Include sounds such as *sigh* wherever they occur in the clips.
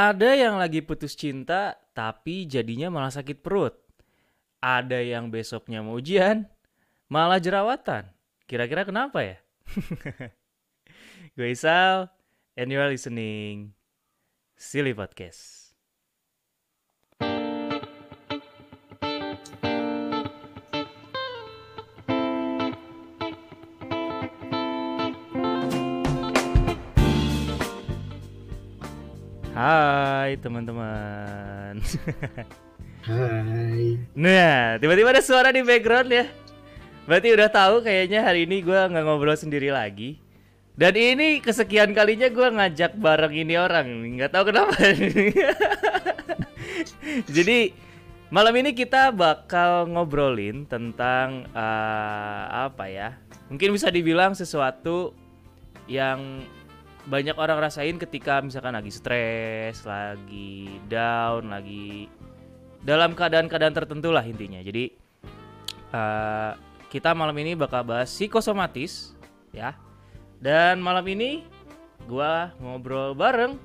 Ada yang lagi putus cinta tapi jadinya malah sakit perut. Ada yang besoknya mau ujian malah jerawatan. Kira-kira kenapa ya? *laughs* Gue Isal and you are listening Silly Podcast. Hai teman-teman. *laughs* Hai. Nah, tiba-tiba ada suara di background ya. Berarti udah tahu kayaknya hari ini gue nggak ngobrol sendiri lagi. Dan ini kesekian kalinya gue ngajak bareng ini orang, nggak tahu kenapa. *laughs* Jadi malam ini kita bakal ngobrolin tentang eh, apa ya? Mungkin bisa dibilang sesuatu yang banyak orang rasain ketika misalkan lagi stres, lagi down, lagi dalam keadaan-keadaan tertentu lah intinya. Jadi eh, kita malam ini bakal bahas psikosomatis ya. Dan malam ini gua ngobrol bareng.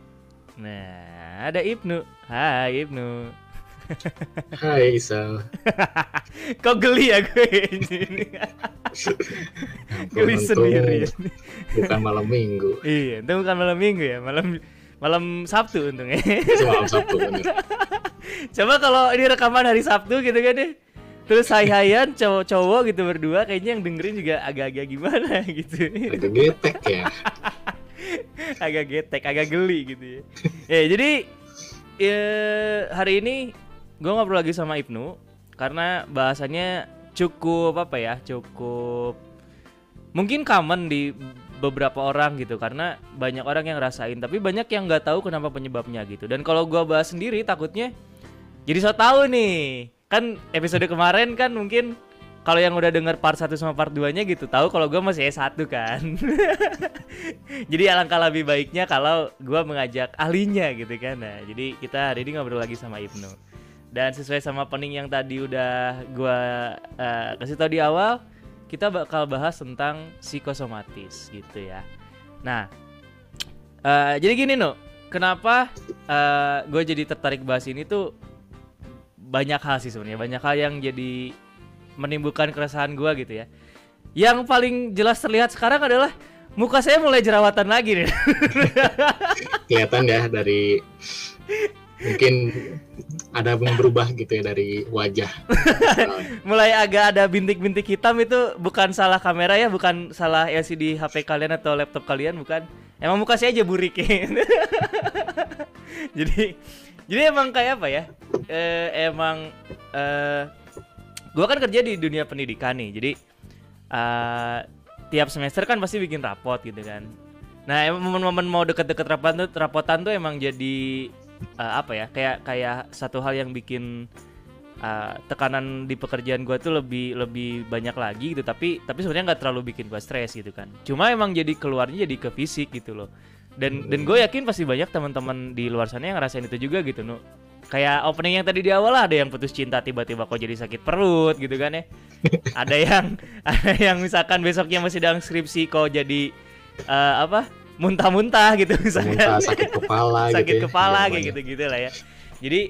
Nah, ada Ibnu. Hai Ibnu. Hai Isal. *laughs* Kok geli ya gue ini? *laughs* Geli sendiri. Bukan malam minggu. iya, itu bukan malam minggu ya, malam malam Sabtu untungnya. Malam Sabtu bener. *laughs* Coba kalau ini rekaman hari Sabtu gitu kan deh. Terus hai-haian cowok-cowok gitu berdua kayaknya yang dengerin juga agak-agak gimana gitu. Agak getek ya. agak getek, agak geli gitu ya. ya jadi ya, hari ini gue ngobrol lagi sama Ibnu karena bahasanya cukup apa ya, cukup mungkin common di beberapa orang gitu karena banyak orang yang rasain tapi banyak yang nggak tahu kenapa penyebabnya gitu. Dan kalau gua bahas sendiri takutnya jadi so tahu nih. Kan episode kemarin kan mungkin kalau yang udah denger part 1 sama part 2 nya gitu tahu kalau gua masih S1 kan. *laughs* Jadi alangkah lebih baiknya kalau gua mengajak ahlinya gitu kan. Nah jadi kita hari ini ngobrol lagi sama Ibnu dan sesuai sama pening yang tadi udah gua eh, kasih tahu di awal kita bakal bahas tentang psikosomatis gitu ya. Nah, eh, jadi gini no, kenapa gue jadi tertarik bahas ini tuh banyak hal sih sebenarnya, banyak hal yang jadi menimbulkan keresahan gue gitu ya. Yang paling jelas terlihat sekarang adalah muka saya mulai jerawatan lagi nih. Kelihatan ya dari mungkin ada yang berubah gitu ya dari wajah. *laughs* mulai agak ada bintik-bintik hitam itu bukan salah kamera ya, bukan salah LCD HP kalian atau laptop kalian, bukan. Emang muka saya aja burik *laughs* jadi jadi emang kayak apa ya? Eh, emang eh gua kan kerja di dunia pendidikan nih. Jadi eh tiap semester kan pasti bikin rapot gitu kan. Nah, momen-momen mau deket-deket rapotan tuh, rapotan tuh emang jadi eh, apa ya? Kayak kayak satu hal yang bikin uh, tekanan di pekerjaan gua tuh lebih lebih banyak lagi gitu. Tapi tapi sebenarnya nggak terlalu bikin gua stres gitu kan. Cuma emang jadi keluarnya jadi ke fisik gitu loh. Dan dan gue yakin pasti banyak teman-teman di luar sana yang ngerasain itu juga gitu nu. Kayak opening yang tadi di awal lah, ada yang putus cinta tiba-tiba kok jadi sakit perut gitu kan ya. *laughs* Ada yang *laughs* ada yang misalkan besoknya masih dalam skripsi kok jadi eh, apa muntah-muntah gitu *laughs* misalkan Muntah sakit kepala *laughs* gitu. sakit ya. kepala Ya, kayak gitu-gitu lah ya. Jadi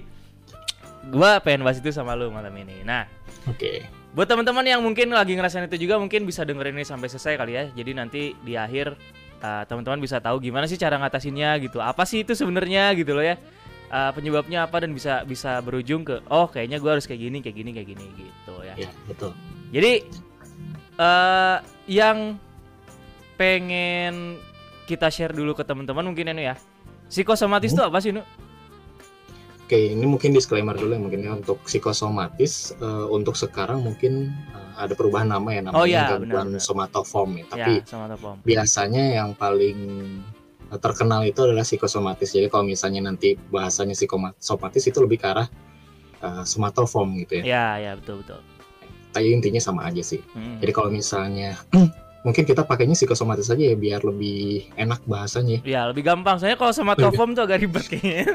gua pengen bahas itu sama lu malam ini. Nah, Oke. buat teman-teman yang mungkin lagi ngerasain itu juga mungkin bisa dengerin ini sampai selesai kali ya. Jadi nanti di akhir uh, teman-teman bisa tahu gimana sih cara ngatasinnya gitu. Apa sih itu sebenarnya gitu loh ya. Uh, penyebabnya apa dan bisa bisa berujung ke oh kayaknya gua harus kayak gini kayak gini kayak gini gitu ya. Ya, betul. Jadi eh yang pengen kita share dulu ke teman-teman mungkin ini ya. Psikosomatis itu apa sih, Nu? Oke, ini mungkin disclaimer dulu ya mungkin ya untuk psikosomatis eh, untuk sekarang mungkin eh, ada perubahan nama ya namanya Oh, iya, gangguan benar-benar. somatoform ya. Tapi ya, sama Topom. biasanya yang paling eh, terkenal itu adalah psikosomatis. Jadi kalau misalnya nanti bahasanya psikosomatis itu lebih ke arah eh, somatoform gitu ya. Ya, ya betul betul. Tapi intinya sama aja sih. Hmm. Jadi kalau misalnya mungkin kita pakainya psikosomatis aja ya biar lebih enak bahasanya. Ya lebih gampang. Soalnya kalau sama Topom tuh agak ribet kayaknya. *laughs*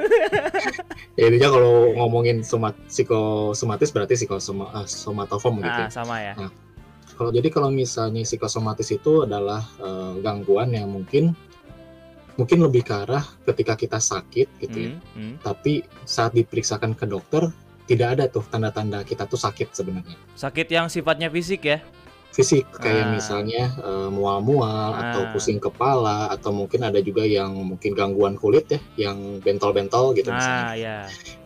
Ya intinya kalau ngomongin somat, psikosomatis berarti psikosomatoform gitu. Nah, ya. sama ya. Kalau jadi kalau misalnya psikosomatis itu adalah eh, gangguan yang mungkin mungkin lebih ke arah ketika kita sakit gitu ya. Hmm, hmm. Tapi saat diperiksakan ke dokter tidak ada tuh tanda-tanda kita tuh sakit sebenarnya. Sakit yang sifatnya fisik ya. Fisik kayak Ah. misalnya eh, mual-mual atau Ah. pusing kepala atau mungkin ada juga yang mungkin gangguan kulit ya, yang bentol-bentol gitu misalnya. Nah, ya.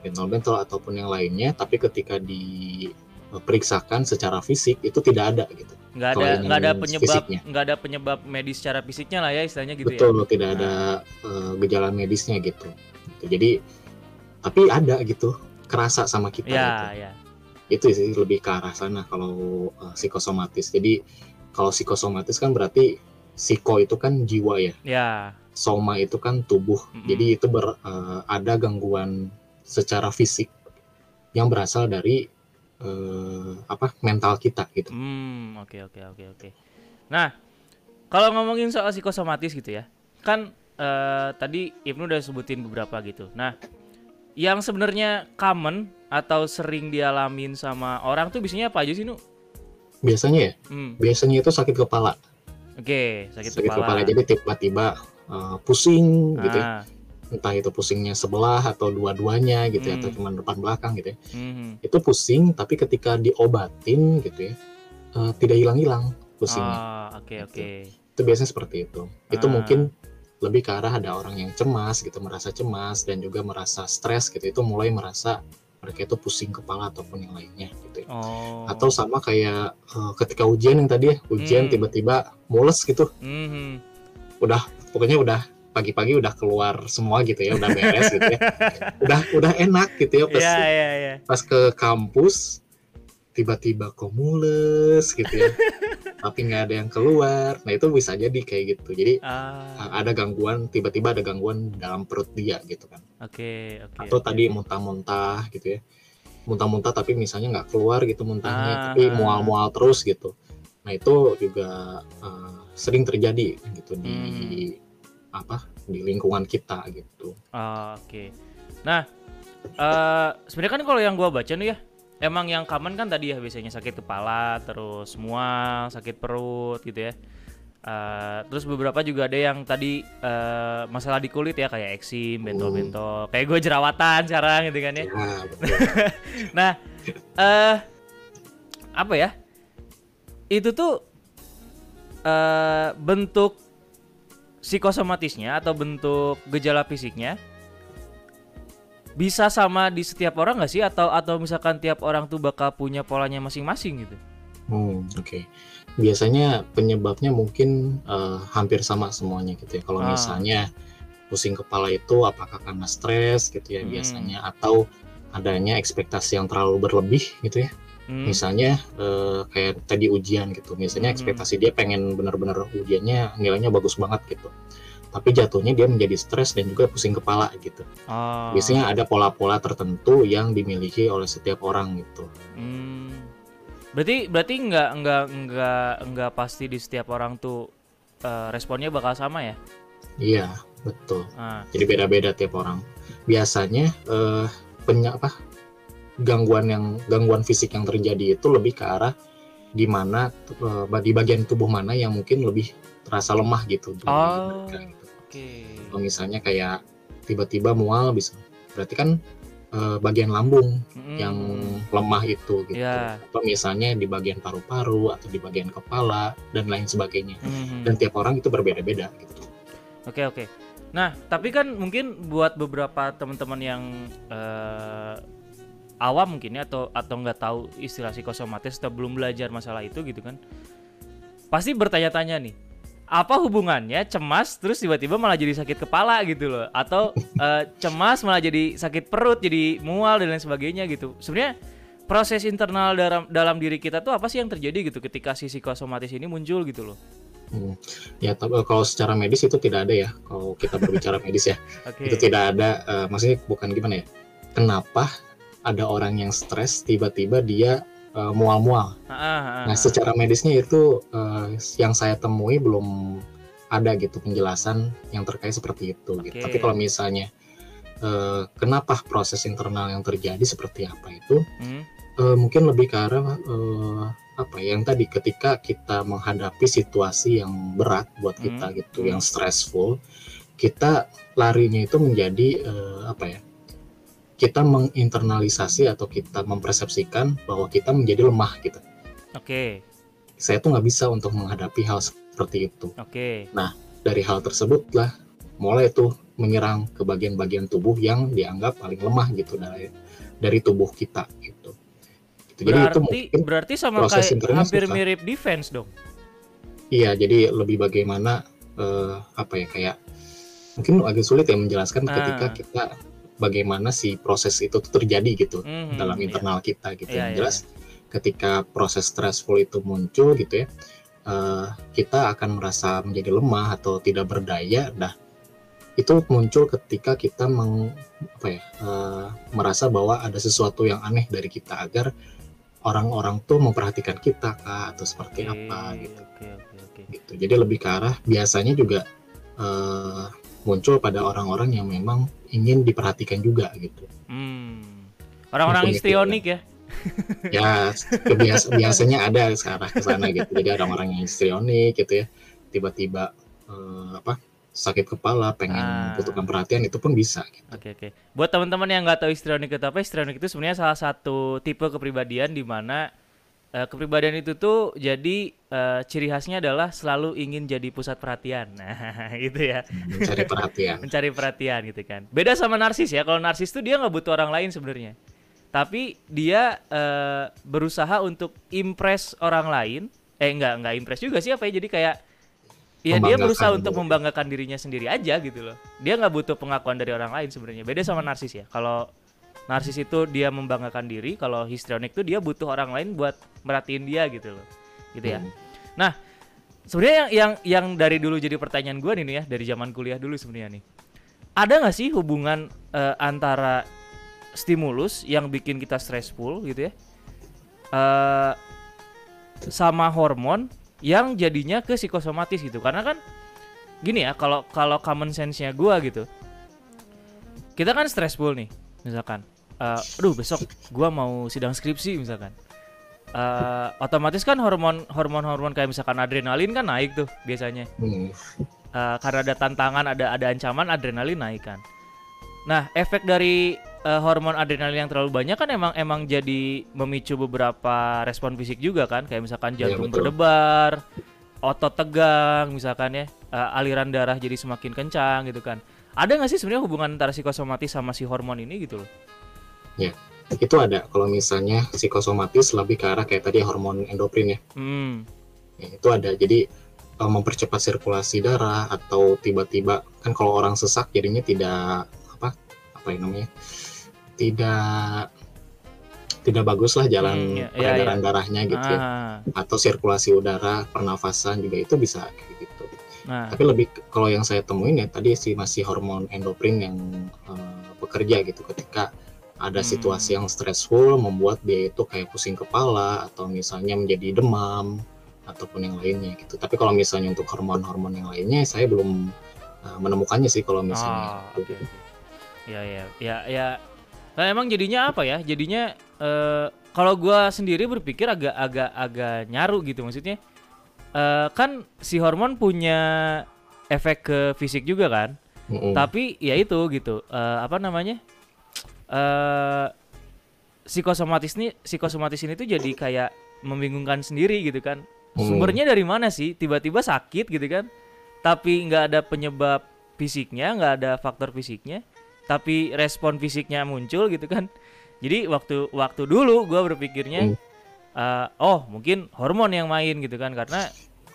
bentol-bentol ataupun yang lainnya tapi ketika diperiksakan secara fisik itu tidak ada gitu nggak ada nggak ada penyebab fisiknya. nggak ada penyebab medis secara fisiknya lah ya istilahnya gitu betul ya tidak ada eh, gejala medisnya gitu Gitu. jadi tapi ada gitu kerasa sama kita ya gitu. ya itu sih lebih ke arah sana kalau eh, psikosomatis. Jadi kalau psikosomatis kan berarti psiko itu kan jiwa ya? Ya. Soma itu kan tubuh. Mm-mm. jadi itu ber, eh, ada gangguan secara fisik yang berasal dari eh, apa mental kita gitu. Hmm oke oke oke oke. Nah kalau ngomongin soal psikosomatis gitu ya kan eh, tadi Ibnu udah sebutin beberapa gitu. Nah yang sebenarnya common atau sering dialamin sama orang tuh biasanya apa aja sih nu? Biasanya ya? Hmm, biasanya itu sakit kepala. Oke sakit, sakit kepala, kepala. Jadi tiba-tiba eh, pusing gitu ya. Ah, entah itu pusingnya sebelah atau dua-duanya gitu ya Hmm. atau cuma depan belakang gitu ya. Mhm. itu pusing tapi ketika diobatin gitu ya eh, tidak hilang-hilang pusingnya. Oh oke oke. Itu biasanya seperti itu. Itu Ah. mungkin lebih ke arah ada orang yang cemas gitu merasa cemas dan juga merasa stres gitu. Itu mulai merasa mereka itu pusing kepala ataupun yang lainnya gitu ya. oh atau sama kayak eh, ketika ujian yang tadi ya ujian Hmm. tiba-tiba mules gitu Mhm. udah pokoknya udah pagi-pagi udah keluar semua gitu ya udah beres gitu ya *laughs* udah udah enak gitu ya pas ya ya ya pas ke kampus tiba-tiba kok mules gitu ya *laughs* tapi nggak ada yang keluar nah itu bisa jadi kayak gitu jadi ah ada gangguan tiba-tiba ada gangguan dalam perut dia gitu kan Oke, oke. atau oke. tadi muntah-muntah gitu ya muntah-muntah tapi misalnya nggak keluar gitu muntahnya Ah. tapi mual-mual terus gitu nah itu juga eh, sering terjadi gitu di Hmm. apa di lingkungan kita gitu Ah, oke. Nah, eh sebenarnya kan kalau yang gua baca nih ya, emang yang common kan tadi ya biasanya sakit kepala, terus mual, sakit perut gitu ya. Eh, terus beberapa juga ada yang tadi eh, masalah di kulit ya kayak eksim, bentol-bentol. Kayak gue jerawatan sekarang gitu kan ya. nah betul. *laughs* Nah, eh apa ya? Itu tuh eh bentuk psikosomatisnya atau bentuk gejala fisiknya bisa sama di setiap orang nggak sih atau atau misalkan tiap orang tuh bakal punya polanya masing-masing gitu. Hmm, oke. Biasanya penyebabnya mungkin eh, hampir sama semuanya gitu ya. Kalau Ah. misalnya pusing kepala itu apakah karena stres gitu ya Hmm. biasanya atau adanya ekspektasi yang terlalu berlebih gitu ya. Hmm. Misalnya eh, kayak tadi ujian gitu. Misalnya Hmm. ekspektasi dia pengen benar-benar ujiannya nilainya bagus banget gitu. Tapi jatuhnya dia menjadi stres dan juga pusing kepala gitu. Oh. Biasanya ada pola-pola tertentu yang dimiliki oleh setiap orang gitu. Hmm. Berarti berarti nggak nggak nggak nggak pasti di setiap orang tuh eh, responnya bakal sama ya? Iya, betul. Ah. jadi beda-beda tiap orang biasanya eh penya apa gangguan yang gangguan fisik yang terjadi itu lebih ke arah di mana eh, di bagian tubuh mana yang mungkin lebih terasa lemah gitu Oh. mereka gitu. Oke. Kalau misalnya kayak tiba-tiba mual bisa berarti kan eh, bagian lambung Mm-mm. yang lemah itu gitu Iya. atau misalnya di bagian paru-paru atau di bagian kepala dan lain sebagainya Mhm. dan tiap orang itu berbeda-beda gitu Oke oke. Nah tapi kan mungkin buat beberapa teman-teman yang eh, awam mungkin ya atau atau nggak tahu istilah psikosomatis atau belum belajar masalah itu gitu kan, pasti bertanya-tanya nih, apa hubungannya cemas terus tiba-tiba malah jadi sakit kepala gitu loh, atau *laughs* eh, cemas malah jadi sakit perut, jadi mual dan lain sebagainya gitu. Sebenarnya proses internal dalam dalam diri kita tuh apa sih yang terjadi gitu ketika si psikosomatis ini muncul gitu loh? Hmm. Ya, tapi kalau secara medis itu tidak ada ya. Kalau kita berbicara medis ya, *laughs* Oke. itu tidak ada. eh, maksudnya bukan gimana ya? Kenapa ada orang yang stres tiba-tiba dia eh, mual-mual? Ah, Nah, ah. secara medisnya itu eh, yang saya temui belum ada gitu penjelasan yang terkait seperti itu. Gitu. Oke. Tapi kalau misalnya eh, kenapa proses internal yang terjadi seperti apa itu? Hmm. Eh, mungkin lebih ke arah eh, apa ya, yang tadi ketika kita menghadapi situasi yang berat buat kita Hmm, gitu, hmm. yang stressful, kita larinya itu menjadi eh, apa ya? Kita menginternalisasi atau kita mempersepsikan bahwa kita menjadi lemah gitu. Oke. Saya tuh nggak bisa untuk menghadapi hal seperti itu. Oke. Dari hal tersebut lah mulai tuh menyerang ke bagian-bagian tubuh yang dianggap paling lemah gitu dari dari tubuh kita gitu. Gitu. Jadi itu Berarti mungkin berarti sama proses kayak hampir mirip defense dong. Iya, jadi lebih bagaimana eh, apa ya kayak mungkin agak sulit ya menjelaskan Ah. ketika kita bagaimana si proses itu terjadi gitu Mhm, dalam iya. internal kita gitu. Iya, Yang iya, jelas ketika proses stressful itu muncul gitu ya, eh, kita akan merasa menjadi lemah atau tidak berdaya. Nah, itu muncul ketika kita meng, apa ya, eh, merasa bahwa ada sesuatu yang aneh dari kita agar orang-orang tuh memperhatikan kita kah atau seperti Oke, apa gitu Oke, oke, oke. gitu. Jadi lebih ke arah biasanya juga eh, muncul pada orang-orang yang memang ingin diperhatikan juga gitu. Hmm. Orang-orang Punya histrionik ya. Ya kebias biasanya ada ke arah ke sana gitu. Jadi ada orang yang histrionik gitu ya. Tiba-tiba eh, apa sakit kepala, pengen Ah. membutuhkan perhatian itu pun bisa gitu. Oke oke. Buat teman-teman yang nggak tahu histrionik itu apa, histrionik itu sebenarnya salah satu tipe kepribadian di mana eh, kepribadian itu tuh jadi eh, ciri khasnya adalah selalu ingin jadi pusat perhatian. *laughs* Nah, gitu ya. Mencari perhatian. Mencari perhatian gitu kan. Beda sama narsis ya. Kalau narsis tuh dia nggak butuh orang lain sebenarnya. Tapi dia eh, berusaha untuk impress orang lain. Eh nggak nggak impress juga sih apa ya. Jadi kayak Ya dia berusaha untuk membanggakan dirinya sendiri aja gitu loh. Dia nggak butuh pengakuan dari orang lain sebenarnya. Beda sama narsis ya. Kalau narsis itu dia membanggakan diri, kalau histrionik itu dia butuh orang lain buat merhatiin dia gitu loh. Gitu ya. Hmm. Sebenarnya yang yang yang dari dulu jadi pertanyaan gue nih nih ya, dari zaman kuliah dulu sebenarnya nih. Ada nggak sih hubungan eh, antara stimulus yang bikin kita stressful gitu ya, eh sama hormon yang jadinya ke psikosomatis gitu? Karena kan gini ya, kalau kalau common sense-nya gue gitu, kita kan stressful nih, misalkan, eh, aduh besok gua mau sidang skripsi misalkan. Eh otomatis kan hormon hormon hormon kayak misalkan adrenalin kan naik tuh biasanya. Hmm. Eh, karena ada tantangan ada ada ancaman adrenalin naik kan. Nah efek dari eh, hormon adrenalin yang terlalu banyak kan emang emang jadi memicu beberapa respon fisik juga kan. Kayak misalkan Iya, jantung betul. berdebar otot tegang misalkan ya. Eh, aliran darah jadi semakin kencang gitu kan. Ada nggak sih sebenarnya hubungan antara psikosomatis sama si hormon ini gitu loh Itu ada kalau misalnya psikosomatis lebih ke arah kayak tadi hormon endokrin ya. hmm Ya, itu ada. Jadi eh, mempercepat sirkulasi darah atau tiba-tiba kan kalau orang sesak jadinya tidak apa apa yang namanya tidak tidak bagus lah Hmm, jalan iya, iya, peredaran darahnya gitu ya. ah, Atau sirkulasi udara, pernafasan juga itu bisa kayak gitu. nah Tapi lebih kalau yang saya temuin ya tadi sih masih hormon endokrin yang eh, bekerja gitu ketika ada Hmm. situasi yang stressful membuat dia itu kayak pusing kepala atau misalnya menjadi demam ataupun yang lainnya gitu. Tapi kalau misalnya untuk hormon-hormon yang lainnya saya belum eh, menemukannya sih kalau misalnya. Ah, oke oke. Ya ya ya ya. Nah, emang jadinya apa ya? Jadinya eh kalau gua sendiri berpikir agak agak agak nyaru gitu maksudnya. Eh kan si hormon punya efek ke fisik juga kan. Mm-mm. Tapi ya itu gitu. eh apa namanya? Eh psikosomatis nih psikosomatis ini tuh jadi kayak membingungkan sendiri gitu kan. Hmm. Sumbernya dari mana sih? Tiba-tiba sakit gitu kan. Tapi nggak ada penyebab fisiknya, nggak ada faktor fisiknya. Tapi respon fisiknya muncul gitu kan. Jadi waktu waktu dulu gua berpikirnya eh, oh mungkin hormon yang main gitu kan karena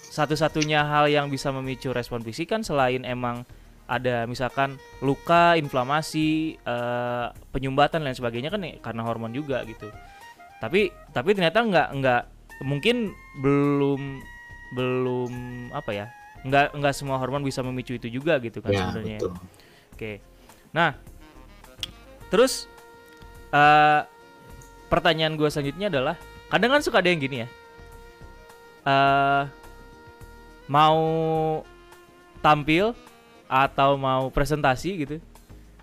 satu-satunya hal yang bisa memicu respon fisik kan selain emang ada misalkan luka, inflamasi, eh, penyumbatan dan sebagainya kan ya karena hormon juga gitu. Tapi tapi ternyata nggak nggak mungkin belum belum apa ya nggak nggak semua hormon bisa memicu itu juga gitu kan ya, sebenarnya. betul. Oke. Nah, terus eh pertanyaan gue selanjutnya adalah kadang kan suka ada yang gini ya. eh mau tampil atau mau presentasi gitu.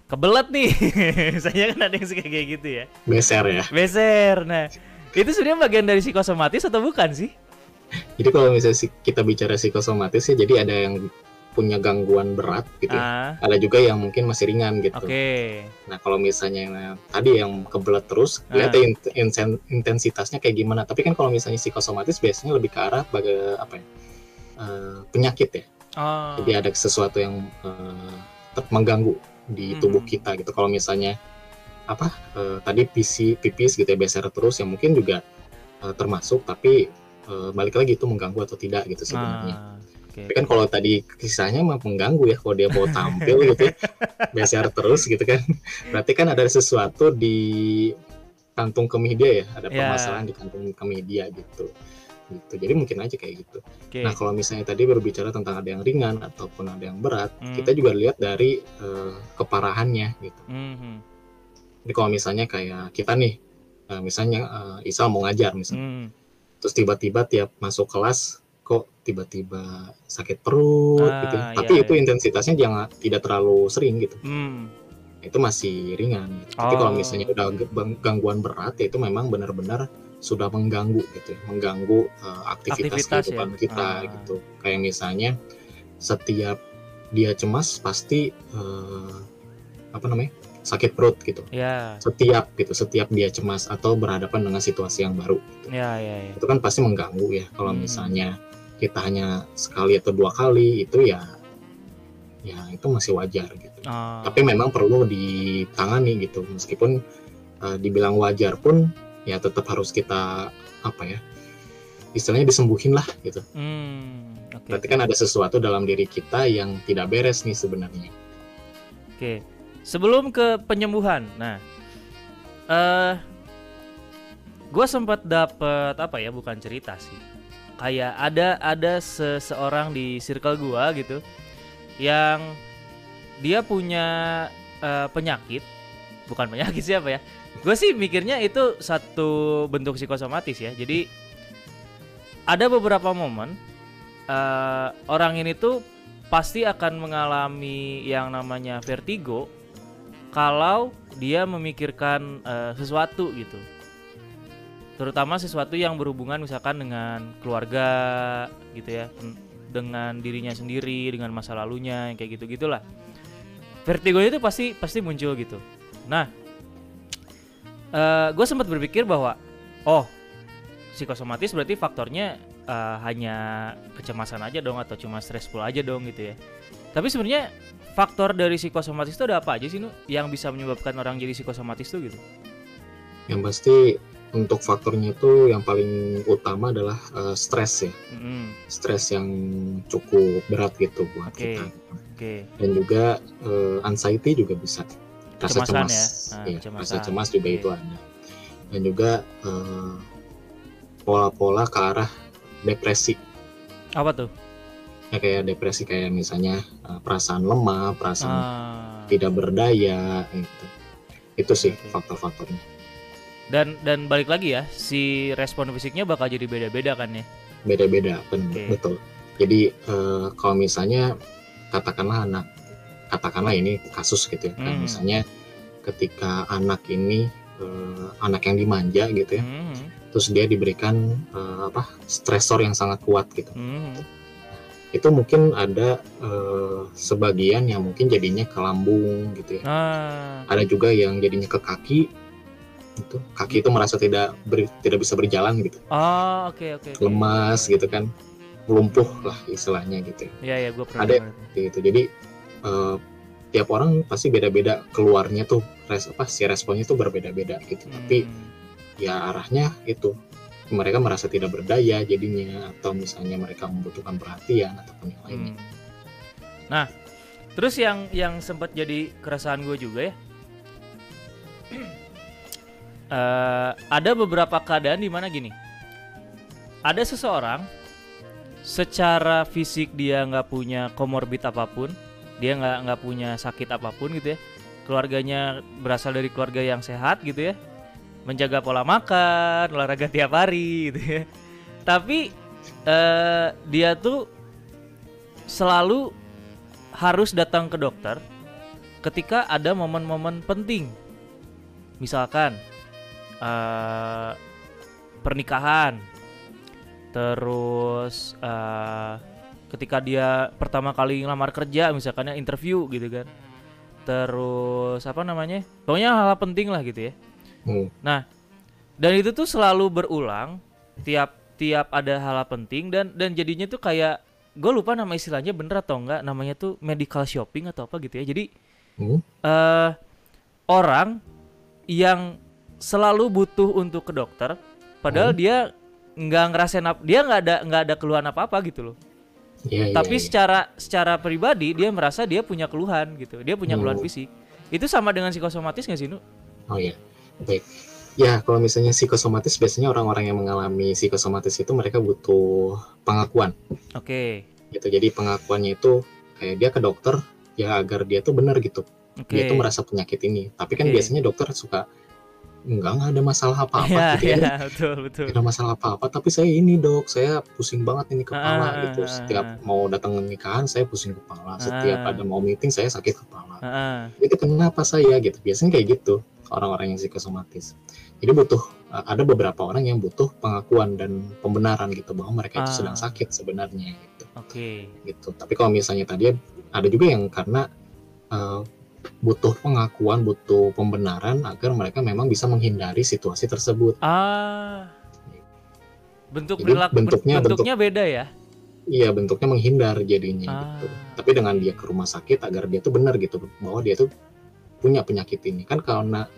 Kebelet nih. *laughs* Saya kan ada yang suka kayak gitu ya. Beser ya. Beser. Nah, itu sebenarnya bagian dari psikosomatis atau bukan sih? Jadi kalau misalnya kita bicara psikosomatis ya jadi ada yang punya gangguan berat gitu ya. Ah, Ada juga yang mungkin masih ringan gitu. oke. Nah kalau misalnya yang tadi yang kebelet terus, Ah. lihat ya intensitasnya kayak gimana. Tapi kan kalau misalnya psikosomatis biasanya lebih ke arah baga, apa ya, eh, penyakit ya. Oh. Jadi ada sesuatu yang tetap mengganggu di tubuh Mhm. kita gitu. Kalau misalnya apa eh, tadi pisi pipis gitu ya beser terus yang mungkin juga eh, termasuk, tapi eh, balik lagi itu mengganggu atau tidak gitu sebenarnya. Ah, oke. Tapi kan kalau tadi kisahnya mah mengganggu ya kalau dia mau tampil gitu ya *laughs* beser terus gitu kan berarti kan ada sesuatu di kantung kemih dia ya ada Ya. permasalahan di kantung kemih dia gitu gitu jadi mungkin aja kayak gitu Oke. nah kalau misalnya tadi berbicara tentang ada yang ringan ataupun ada yang berat Hmm. kita juga lihat dari eh, keparahannya gitu Mhm. jadi kalau misalnya kayak kita nih eh, misalnya eh, Isal mau ngajar misalnya Hmm. terus tiba-tiba tiap masuk kelas kok tiba-tiba sakit perut Ah, gitu ya. iya, tapi itu iya. intensitasnya jangan tidak terlalu sering gitu Hmm. itu masih ringan gitu. tapi kalau Oh. misalnya udah gangguan berat ya itu memang benar-benar sudah mengganggu gitu ya mengganggu uh, aktivitas, Aktivitas kehidupan ya? kita Ah. gitu kayak misalnya setiap dia cemas pasti uh, apa namanya sakit perut gitu Ya, setiap gitu setiap dia cemas atau berhadapan dengan situasi yang baru gitu ya, ya, ya. itu kan pasti mengganggu ya kalau Hmm. misalnya kita hanya sekali atau dua kali itu ya ya itu masih wajar gitu Oh. tapi memang perlu ditangani gitu meskipun uh, dibilang wajar pun ya tetap harus kita apa ya istilahnya disembuhin lah gitu Hmm. Oke. berarti kan ada sesuatu dalam diri kita yang tidak beres nih sebenarnya Oke, sebelum ke penyembuhan, nah, eh, gue sempat dapet apa ya, bukan cerita sih, kayak ada ada seseorang di circle gua gitu, yang dia punya eh, penyakit, bukan penyakit siapa ya? Gue sih mikirnya itu satu bentuk psikosomatis ya, jadi ada beberapa momen eh, orang ini tuh pasti akan mengalami yang namanya vertigo kalau dia memikirkan eh, sesuatu gitu. Terutama sesuatu yang berhubungan misalkan dengan keluarga gitu ya, dengan dirinya sendiri, dengan masa lalunya kayak gitu-gitulah. Vertigo itu pasti pasti muncul gitu. Nah, gue sempat berpikir bahwa oh psikosomatis berarti faktornya eh, hanya kecemasan aja dong atau cuma stressful aja dong gitu ya. Tapi sebenarnya faktor dari psikosomatis itu ada apa aja sih nu yang bisa menyebabkan orang jadi psikosomatis tuh gitu? yang pasti untuk faktornya itu yang paling utama adalah uh, stres ya Mm-mm. stres yang cukup berat gitu buat Oke. kita Oke. dan juga eh, anxiety juga bisa rasa Kecemasan cemas ya? Ah, Iya, kecemasan. rasa cemas juga Oke. itu ada dan juga eh, pola-pola ke arah depresi Apa tuh? ya kayak depresi kayak misalnya eh, perasaan lemah perasaan Ah. tidak berdaya gitu itu sih Oke. faktor-faktornya Dan dan balik lagi ya, si respon fisiknya bakal jadi beda-beda kan ya? beda-beda benar Oke. betul jadi eh, kalau misalnya katakanlah anak katakanlah ini kasus gitu ya kayak Hmm. misalnya ketika anak ini eh, anak yang dimanja gitu ya Mhm. terus dia diberikan eh, apa stresor yang sangat kuat gitu Mhm. itu mungkin ada eh, sebagian yang mungkin jadinya ke lambung gitu ya Ah. ada juga yang jadinya ke kaki itu kaki itu merasa tidak ber- tidak bisa berjalan gitu Oh, oke oke. oke. lemas gitu kan lumpuh lah istilahnya gitu ya ya, gue pernah Ada- gitu jadi eh, tiap orang pasti beda-beda keluarnya tuh res apa si responnya tuh berbeda-beda gitu tapi Hmm. ya arahnya itu mereka merasa tidak berdaya jadinya atau misalnya mereka membutuhkan perhatian ataupun yang lainnya Hmm. Nah, terus yang yang sempat jadi keresahan gue juga ya. *clears throat* Eh, ada beberapa keadaan di mana gini. Ada seseorang secara fisik dia nggak punya komorbid apa pun, dia nggak nggak punya sakit apa pun gitu ya. Keluarganya berasal dari keluarga yang sehat gitu ya, menjaga pola makan, olahraga tiap hari gitu ya. Tapi eh, dia tuh selalu harus datang ke dokter ketika ada momen-momen penting. Misalkan eh, pernikahan, terus eh, ketika dia pertama kali ngelamar kerja misalkan ya, interview gitu kan terus apa namanya pokoknya hal-hal penting lah gitu ya Hmm. dan itu tuh selalu berulang tiap tiap ada hal penting dan dan jadinya tuh kayak gue lupa nama istilahnya bener atau enggak namanya tuh medical shopping atau apa gitu ya jadi Hmm. eh orang yang selalu butuh untuk ke dokter padahal Hmm. dia nggak ngerasain dia nggak ada nggak ada keluhan apa apa gitu loh Iya, iya, tapi iya. secara secara pribadi dia merasa dia punya keluhan gitu dia punya keluhan Hmm. fisik itu sama dengan psikosomatis nggak sih nu Oh ya, baik. Ya, kalau misalnya psikosomatis biasanya orang-orang yang mengalami psikosomatis itu mereka butuh pengakuan oke gitu. Jadi pengakuannya itu kayak dia ke dokter ya agar dia tuh benar gitu. oke Dia tuh merasa penyakit ini. Tapi kan Oke. biasanya dokter suka enggak nggak ada masalah apa-apa Iya, gitu ya. iya, betul betul Nggak ada masalah apa-apa, tapi saya ini dok, saya pusing banget ini kepala Ah, gitu. ah, Setiap ah. mau datang nikahan saya pusing kepala. Setiap Ah. ada mau meeting saya sakit kepala. Heeh. itu kenapa saya gitu biasanya kayak gitu orang-orang yang psikosomatis jadi butuh uh, ada beberapa orang yang butuh pengakuan dan pembenaran gitu bahwa mereka itu Ah. sedang sakit sebenarnya gitu oke gitu tapi kalau misalnya tadi ada juga yang karena uh, butuh pengakuan butuh pembenaran agar mereka memang bisa menghindari situasi tersebut Ah. Bentuk Jadi perilaku bentuknya- bentuknya beda ya. iya bentuknya menghindar jadinya Ah. gitu tapi dengan dia ke rumah sakit agar dia tuh benar gitu bahwa dia tuh punya penyakit ini kan karena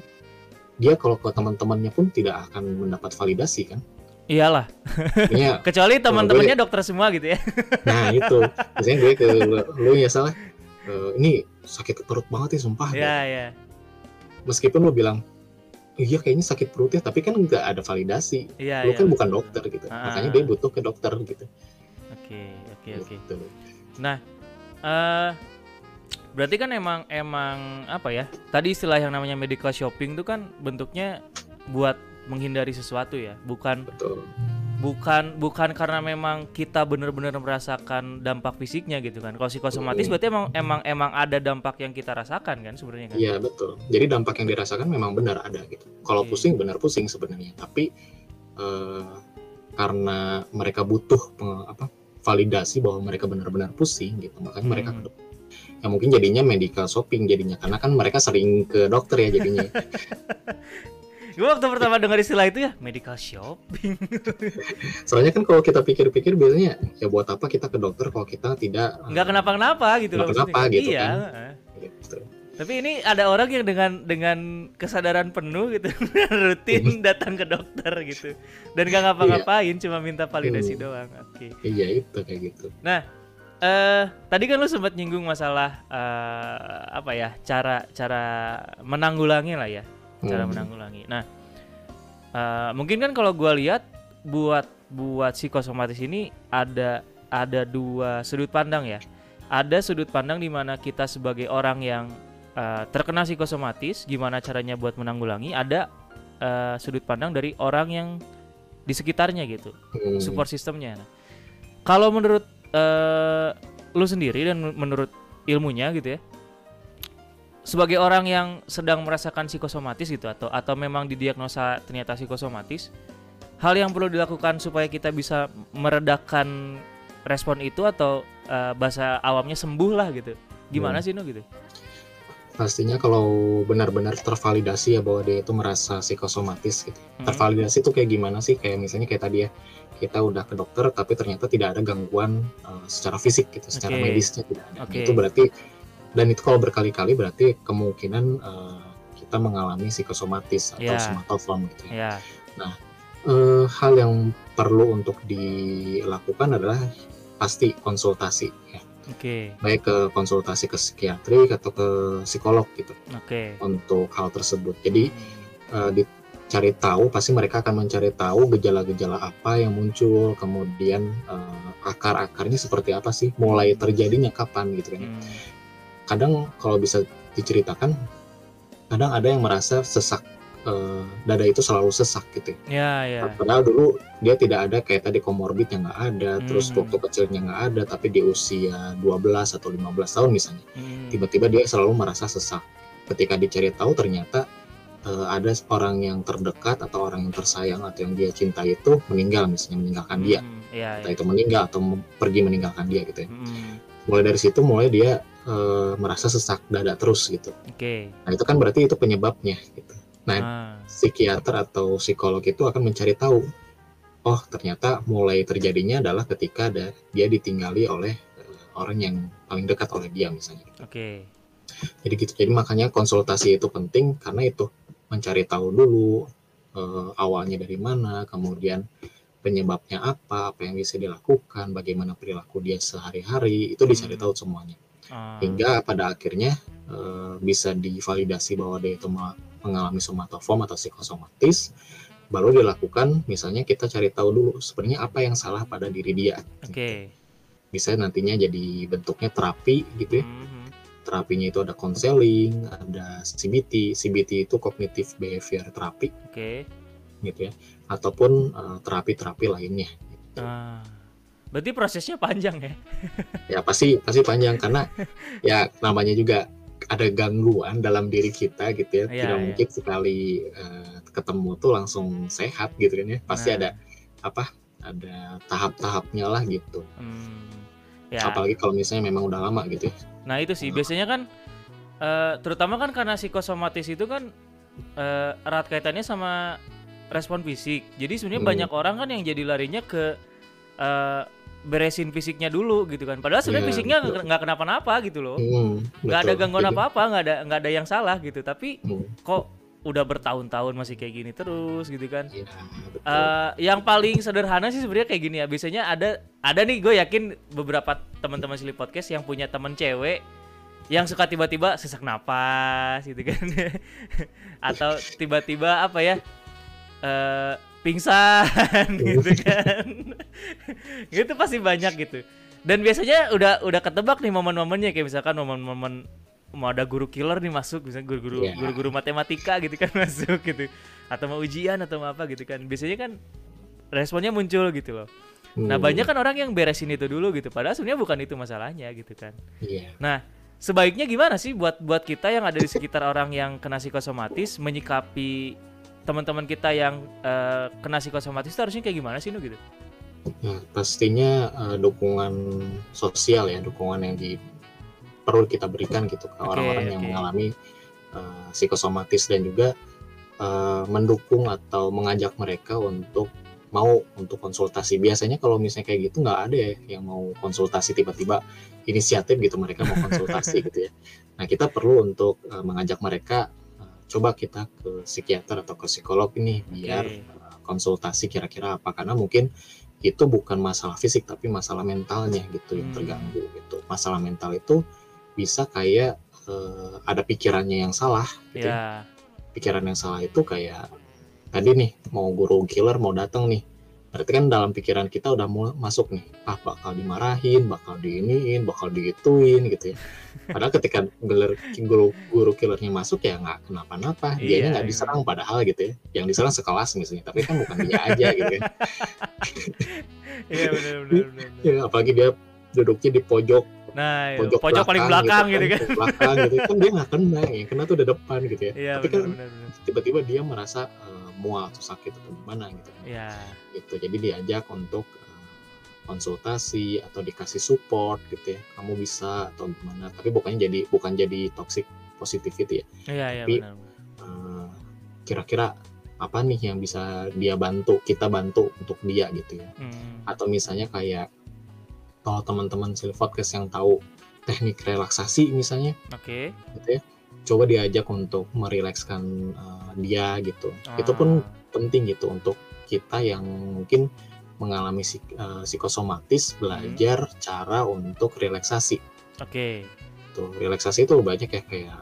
dia kalau ke teman-temannya pun tidak akan mendapat validasi kan Iyalah, Artinya, *laughs* kecuali teman-temannya dokter semua gitu ya. nah itu misalnya gue ke lu, lu ya salah "Eh, ini sakit perut banget ya sumpah Iya, iya. meskipun lu bilang iya kayaknya sakit perut ya tapi kan nggak ada validasi Iya, lu iya. kan bukan dokter gitu Ah. makanya dia butuh ke dokter gitu Oke, oke, oke. Gitu. Eh berarti kan emang emang apa ya? Tadi istilah yang namanya medical shopping itu kan bentuknya buat menghindari sesuatu ya, bukan betul bukan bukan karena memang kita benar-benar merasakan dampak fisiknya gitu kan. Kalau psikosomatis Hmm. berarti emang emang emang ada dampak yang kita rasakan kan sebenarnya kan. Iya betul. Jadi dampak yang dirasakan memang benar ada gitu. Kalau Oke. pusing benar pusing sebenarnya, tapi eh, karena mereka butuh peng- apa validasi bahwa mereka benar-benar pusing gitu, makanya mereka Hmm. ke dokter. Ya mungkin jadinya medical shopping jadinya karena kan mereka sering ke dokter ya jadinya. *laughs* Gue waktu pertama dengar istilah itu ya medical shopping. *laughs* Soalnya kan kalau kita pikir-pikir biasanya ya buat apa kita ke dokter kalau kita tidak eh, Nggak kenapa-kenapa gitu loh. Nggak kenapa gitu iya. kan. gitu. Tapi ini ada orang yang dengan dengan kesadaran penuh gitu *laughs* rutin datang ke dokter gitu dan gak ngapa-ngapain cuma minta validasi Hmm. doang. Oke. Iya itu kayak gitu. Eh tadi kan lu sempat nyinggung masalah eh, apa ya cara cara menanggulangi lah ya cara Hmm. menanggulangi. Nah eh, mungkin kan kalau gua lihat buat buat psikosomatis ini ada ada dua sudut pandang ya. Ada sudut pandang di mana kita sebagai orang yang eh, terkena psikosomatis, gimana caranya buat menanggulangi. Ada eh, sudut pandang dari orang yang di sekitarnya gitu Hmm. support sistemnya. Nah, kalau menurut eh, lu sendiri dan men- menurut ilmunya gitu ya, sebagai orang yang sedang merasakan psikosomatis gitu atau atau memang didiagnosa ternyata psikosomatis, hal yang perlu dilakukan supaya kita bisa meredakan respon itu atau eh, bahasa awamnya sembuh lah gitu. Gimana Hmm. sih nu gitu? pastinya kalau benar-benar tervalidasi ya bahwa dia itu merasa psikosomatis gitu. Hmm. Tervalidasi itu kayak gimana sih? Kayak misalnya kayak tadi ya, kita udah ke dokter tapi ternyata tidak ada gangguan uh, secara fisik gitu, secara Oke. medisnya tidak ada. Nah, Oke. Itu berarti dan itu kalau berkali-kali berarti kemungkinan uh, kita mengalami psikosomatis atau Ya. somatoform gitu ya. Ya, Eh, hal yang perlu untuk dilakukan adalah pasti konsultasi ya. oke, Baik ke konsultasi ke psikiatrik atau ke psikolog gitu oke. untuk hal tersebut. Jadi uh, dicari tahu pasti mereka akan mencari tahu gejala-gejala apa yang muncul kemudian uh, akar-akarnya seperti apa sih mulai terjadinya kapan gitu kan Hmm, kadang kalau bisa diceritakan kadang ada yang merasa sesak uh, dada itu selalu sesak gitu ya. ya, ya. padahal dulu dia tidak ada kayak tadi komorbid yang nggak ada terus Hmm. waktu kecilnya nggak ada tapi di usia 12 atau 15 tahun misalnya Hmm, tiba-tiba dia selalu merasa sesak. Ketika dicari tahu ternyata eh, ada orang yang terdekat atau orang yang tersayang atau yang dia cintai itu meninggal misalnya meninggalkan dia. hmm, Iya, entah iya. itu meninggal atau pergi meninggalkan dia gitu ya Mm, mulai dari situ mulai dia eh, merasa sesak dada terus gitu Oke. nah itu kan berarti itu penyebabnya gitu nah Ah, psikiater atau psikolog itu akan mencari tahu oh ternyata mulai terjadinya adalah ketika ada dia ditinggali oleh eh, orang yang paling dekat oleh dia misalnya Oke. jadi gitu jadi makanya konsultasi itu penting karena itu mencari tahu dulu eh, awalnya dari mana kemudian penyebabnya apa apa yang bisa dilakukan bagaimana perilaku dia sehari-hari itu dicari Hmm. tahu semuanya Ah, hingga pada akhirnya eh, bisa divalidasi bahwa dia itu mengalami somatoform atau psikosomatis baru dilakukan misalnya kita cari tahu dulu sebenarnya apa yang salah pada diri dia Oke. bisa nantinya jadi bentuknya terapi gitu ya Mhm. terapinya itu ada konseling ada CBT CBT itu cognitive behavior therapy Oke. gitu ya ataupun eh, terapi-terapi lainnya Ah. Berarti prosesnya panjang ya? *laughs* ya pasti pasti panjang karena ya namanya juga ada gangguan dalam diri kita gitu ya Iya, tidak iya. mungkin sekali eh, ketemu tuh langsung sehat gitu kan ya pasti Nah. ada apa ada tahap-tahapnya lah gitu Hmm. Ya. apalagi kalau misalnya memang udah lama gitu ya Nah itu sih biasanya kan eh, terutama kan karena psikosomatis itu kan eh, erat kaitannya sama respon fisik. Jadi sebenarnya Hmm. banyak orang kan yang jadi larinya ke eh, beresin fisiknya dulu gitu kan. Padahal sebenarnya Iya, fisiknya nggak kenapa-napa gitu loh. Hmm, Nggak ada betul. gangguan apa-apa, nggak ada nggak ada yang salah gitu. Tapi hmm, kok udah bertahun-tahun masih kayak gini terus gitu kan. iya, betul. Eh, yang paling sederhana sih sebenarnya kayak gini ya. Biasanya ada ada nih gue yakin beberapa teman-teman Silly Podcast yang punya teman cewek yang suka tiba-tiba sesak napas gitu kan. *laughs* Atau tiba-tiba apa ya? eh pingsan gitu kan. gitu pasti banyak gitu. Dan biasanya udah udah ketebak nih momen-momennya kayak misalkan momen-momen mau ada guru killer nih masuk misalnya guru-guru Iya. guru-guru matematika gitu kan *laughs* masuk gitu. Atau mau ujian atau mau apa gitu kan. Biasanya kan responnya muncul gitu loh. Nah Hmm, banyak kan orang yang beresin itu dulu gitu padahal sebenarnya bukan itu masalahnya gitu kan. Iya. Nah sebaiknya gimana sih buat buat kita yang ada di sekitar orang yang kena psikosomatis menyikapi teman-teman kita yang eh, kena psikosomatis itu harusnya kayak gimana sih nu gitu Ya, pastinya eh, dukungan sosial ya, dukungan yang di perlu kita berikan gitu ke orang-orang yang oke. mengalami eh, psikosomatis dan juga eh, mendukung atau mengajak mereka untuk mau untuk konsultasi. Biasanya kalau misalnya kayak gitu nggak ada ya yang mau konsultasi tiba-tiba inisiatif gitu mereka mau konsultasi *laughs* gitu ya. Nah kita perlu untuk eh, mengajak mereka coba kita ke psikiater atau ke psikolog ini biar Oke. eh, konsultasi kira-kira apa karena mungkin itu bukan masalah fisik tapi masalah mentalnya gitu yang Hmm. terganggu gitu. Masalah mental itu bisa kayak eh, ada pikirannya yang salah gitu ya Pikiran yang salah itu kayak tadi nih mau guru killer mau datang nih. Berarti kan dalam pikiran kita udah mau masuk nih, ah bakal dimarahin, bakal diiniin, bakal digituin gitu ya. *laughs* Padahal ketika gelar guru guru killernya masuk ya nggak kenapa-napa, Iya, dianya nggak iya. diserang padahal gitu ya. Yang diserang sekelas misalnya, tapi kan bukan dia aja gitu kan. *laughs* iya benar Ya, apalagi dia duduknya di pojok nah iya, pojok, pojok paling belakang gitu kan pojok belakang gitu kan dia nggak kena ya kena tuh di depan gitu ya iya tapi benar kan tiba-tiba dia merasa eh, mual atau sakit atau gimana gitu kan. ya gitu. Jadi diajak untuk eh, konsultasi atau dikasih support gitu ya. Kamu bisa atau gimana. Tapi bukannya jadi bukan jadi toxic positivity ya. Iya iya Tapi- benar Eh, kira-kira apa nih yang bisa dia bantu kita bantu untuk dia gitu ya. Hmm. atau misalnya kayak kalau teman-teman Silvodcast yang tahu teknik relaksasi misalnya oke. gitu ya coba diajak untuk merilekskan uh, dia gitu itu pun Ah. penting gitu untuk kita yang mungkin mengalami psik- uh, psikosomatis belajar cara untuk relaksasi oke tuh relaksasi itu banyak ya kayak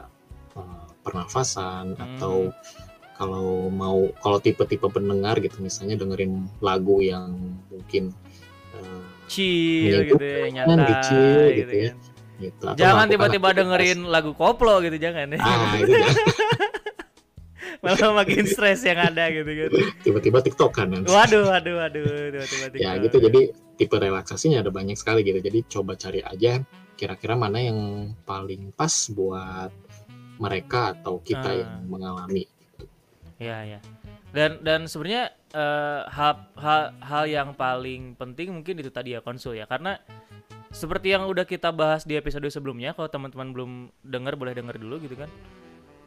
uh, pernafasan Hmm. atau kalau mau kalau tipe-tipe pendengar gitu misalnya dengerin lagu yang mungkin uh, chill gitu ya nyantai gitu, gitu ya. kan gitu. Atau jangan tiba-tiba dengerin lagu koplo gitu jangan ya. Ah itu *laughs* malah makin stres yang ada gitu kan. Tiba-tiba TikTok kan nanti. waduh waduh waduh tiba-tiba *laughs* ya gitu. Jadi tipe relaksasinya ada banyak sekali gitu. Jadi coba cari aja kira-kira mana yang paling pas buat mereka atau kita Ah. yang mengalami ya ya. Dan dan sebenarnya eh, hal, hal hal yang paling penting mungkin itu tadi ya konsul ya. Karena seperti yang udah kita bahas di episode sebelumnya kalau teman-teman belum dengar boleh dengar dulu gitu kan.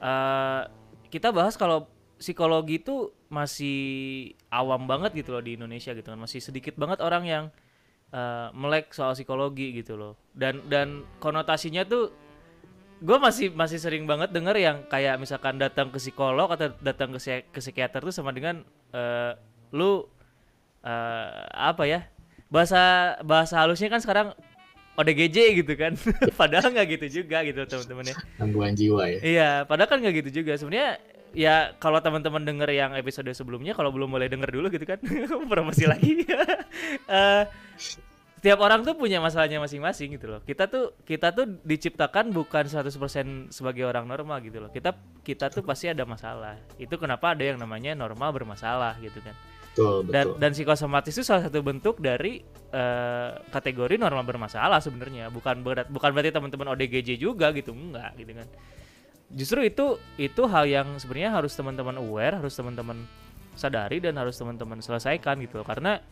Eh, kita bahas kalau psikologi itu masih awam banget gitu loh di Indonesia gitu kan. Masih sedikit banget orang yang eh, melek soal psikologi gitu loh. Dan dan konotasinya tuh gue masih masih sering banget denger yang kayak misalkan datang ke psikolog atau datang ke, ke psikiater tuh sama dengan eh, lu eh, apa ya bahasa bahasa halusnya kan sekarang ODGJ gitu kan *laughs* padahal nggak gitu juga gitu teman-teman ya gangguan jiwa ya Iya, padahal kan nggak gitu juga. Sebenarnya ya kalau teman-teman denger yang episode sebelumnya, kalau belum boleh denger dulu gitu kan, *laughs* promosi lagi. *laughs* Eh, setiap orang tuh punya masalahnya masing-masing gitu loh. Kita tuh kita tuh diciptakan bukan 100% sebagai orang normal gitu loh. Kita kita tuh pasti ada masalah. Itu kenapa ada yang namanya normal bermasalah gitu kan. Betul Dan betul dan psikosomatis itu salah satu bentuk dari eh, kategori normal bermasalah sebenarnya. Bukan berat bukan berarti teman-teman ODGJ juga gitu, enggak gitu kan. Justru itu itu hal yang sebenarnya harus teman-teman aware, harus teman-teman sadari dan harus teman-teman selesaikan gitu. Karena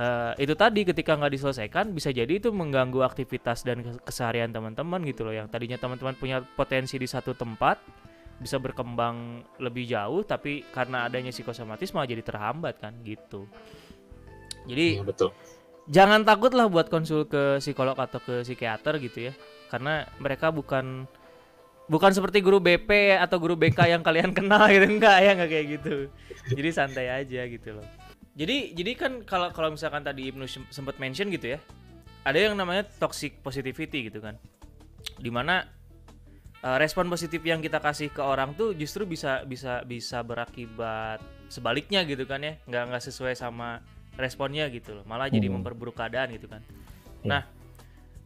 eh, itu tadi ketika nggak diselesaikan bisa jadi itu mengganggu aktivitas dan kes- keseharian teman-teman gitu loh. Yang tadinya teman-teman punya potensi di satu tempat bisa berkembang lebih jauh tapi karena adanya psikosomatis malah jadi terhambat kan? Gitu. Jadi Iya, betul. jangan takut lah buat konsul ke psikolog atau ke psikiater gitu ya. Karena mereka bukan bukan seperti guru BP atau guru BK yang kalian kenal gitu. Enggak ya enggak kayak gitu. Jadi santai aja gitu loh. Jadi jadi kan kalau kalau misalkan tadi Ibnu sem- sempat mention gitu ya ada yang namanya toxic positivity gitu kan. Di mana eh, respon positif yang kita kasih ke orang tuh justru bisa bisa bisa berakibat sebaliknya gitu kan ya. Nggak nggak sesuai sama responnya gitu loh. Malah jadi Hmm. memperburuk keadaan gitu kan. Iya. nah